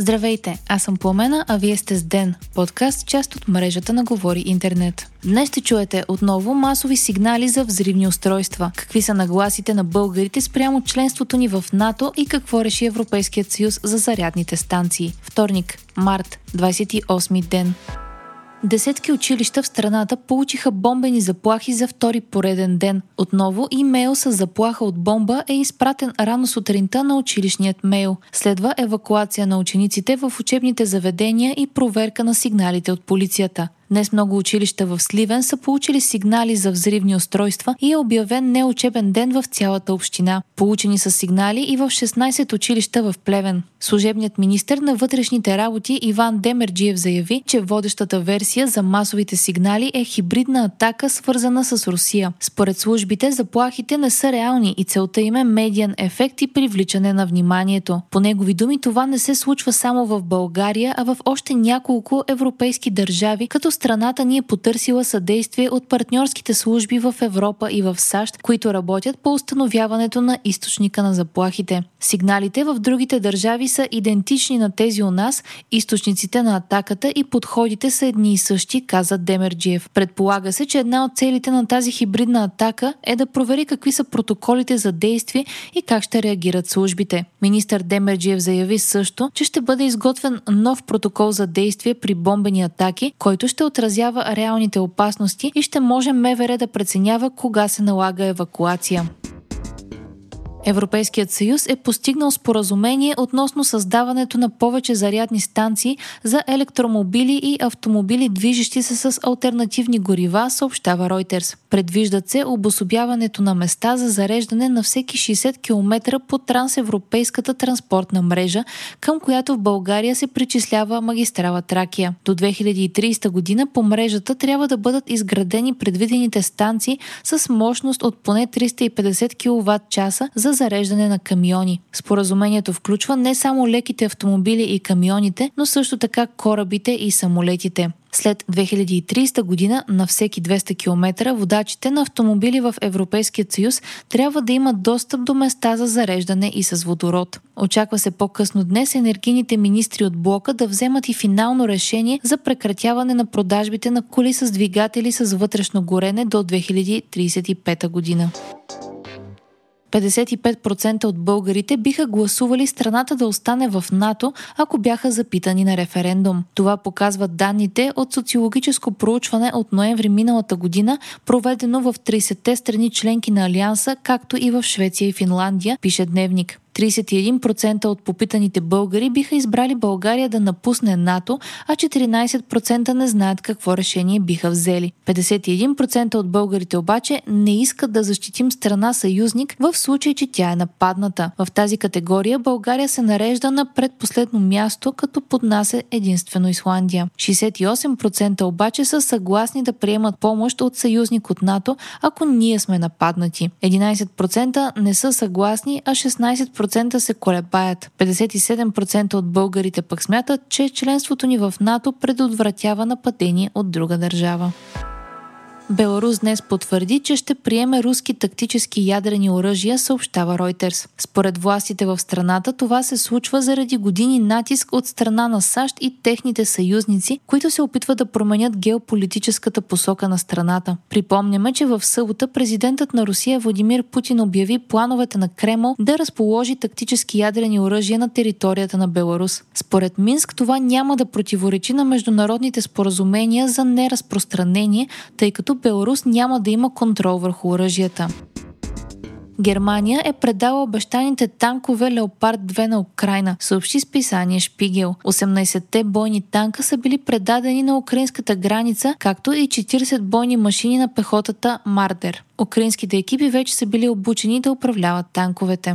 Здравейте, аз съм Пламена, а вие сте с Ден, подкаст, част от мрежата на Говори Интернет. Днес ще чуете отново масови сигнали за взривни устройства, какви са нагласите на българите спрямо членството ни в НАТО и какво реши Европейският съюз за зарядните станции. Вторник, март, 28 ден. Десетки училища в страната получиха бомбени заплахи за втори пореден ден. Отново имейл с заплаха от бомба е изпратен рано сутринта на училищният мейл. Следва евакуация на учениците в учебните заведения и проверка на сигналите от полицията. Днес много училища в Сливен са получили сигнали за взривни устройства и е обявен неучебен ден в цялата община. Получени са сигнали и в 16 училища в Плевен. Служебният министр на вътрешните работи Иван Демерджиев заяви, че водещата версия за масовите сигнали е хибридна атака, свързана с Русия. Според службите, заплахите не са реални и целта им е медиан ефект и привличане на вниманието. По негови думи, това не се случва само в България, а в още няколко европейски държави, като страната ни е потърсила съдействие от партньорските служби в Европа и в САЩ, които работят по установяването на източника на заплахите. Сигналите в другите държави са идентични на тези у нас, източниците на атаката и подходите са едни и същи, каза Демерджиев. Предполага се, че една от целите на тази хибридна атака е да провери какви са протоколите за действие и как ще реагират службите. Министър Демерджиев заяви също, че ще бъде изготвен нов протокол за действие при бомбени атаки, който ще отразява реалните опасности и ще може МВР да преценява кога се налага евакуация. Европейският съюз е постигнал споразумение относно създаването на повече зарядни станции за електромобили и автомобили, движещи се с альтернативни горива, съобщава Reuters. Предвиждат се обособяването на места за зареждане на всеки 60 км по трансевропейската транспортна мрежа, към която в България се причислява магистрала Тракия. До 2030 година по мрежата трябва да бъдат изградени предвидените станции с мощност от поне 350 кВт часа за за зареждане на камиони. Споразумението включва не само леките автомобили и камионите, но също така корабите и самолетите. След 2030 година на всеки 200 км водачите на автомобили в Европейския съюз трябва да имат достъп до места за зареждане и с водород. Очаква се по-късно днес енергийните министри от блока да вземат и финално решение за прекратяване на продажбите на коли с двигатели с вътрешно горене до 2035 година. 55% от българите биха гласували страната да остане в НАТО, ако бяха запитани на референдум. Това показват данните от социологическо проучване от ноември миналата година, проведено в 30-те страни членки на Алианса, както и в Швеция и Финландия, пише Дневник. 31% от попитаните българи биха избрали България да напусне НАТО, а 14% не знаят какво решение биха взели. 51% от българите обаче не искат да защитим страна съюзник в случай, че тя е нападната. В тази категория България се нарежда на предпоследно място, като поднася единствено Исландия. 68% обаче са съгласни да приемат помощ от съюзник от НАТО, ако ние сме нападнати. 11% не са съгласни, а 16% 50% се колебаят. 57% от българите пък смятат, че членството ни в НАТО предотвратява нападение от друга държава. Беларус днес потвърди, че ще приеме руски тактически ядрени оръжия, съобщава Reuters. Според властите в страната това се случва заради години натиск от страна на САЩ и техните съюзници, които се опитват да променят геополитическата посока на страната. Припомняме, че в събота президентът на Русия Владимир Путин обяви плановете на Кремъл да разположи тактически ядрени оръжия на територията на Беларус. Според Минск това няма да противоречи на международните споразумения за неразпространение, тъй като Беларус няма да има контрол върху оръжията. Германия е предала обещаните танкове Леопард 2 на Украина, съобщи списание Шпигел. 18-те бойни танка са били предадени на украинската граница, както и 40 бойни машини на пехотата Мардер. Украинските екипи вече са били обучени да управляват танковете.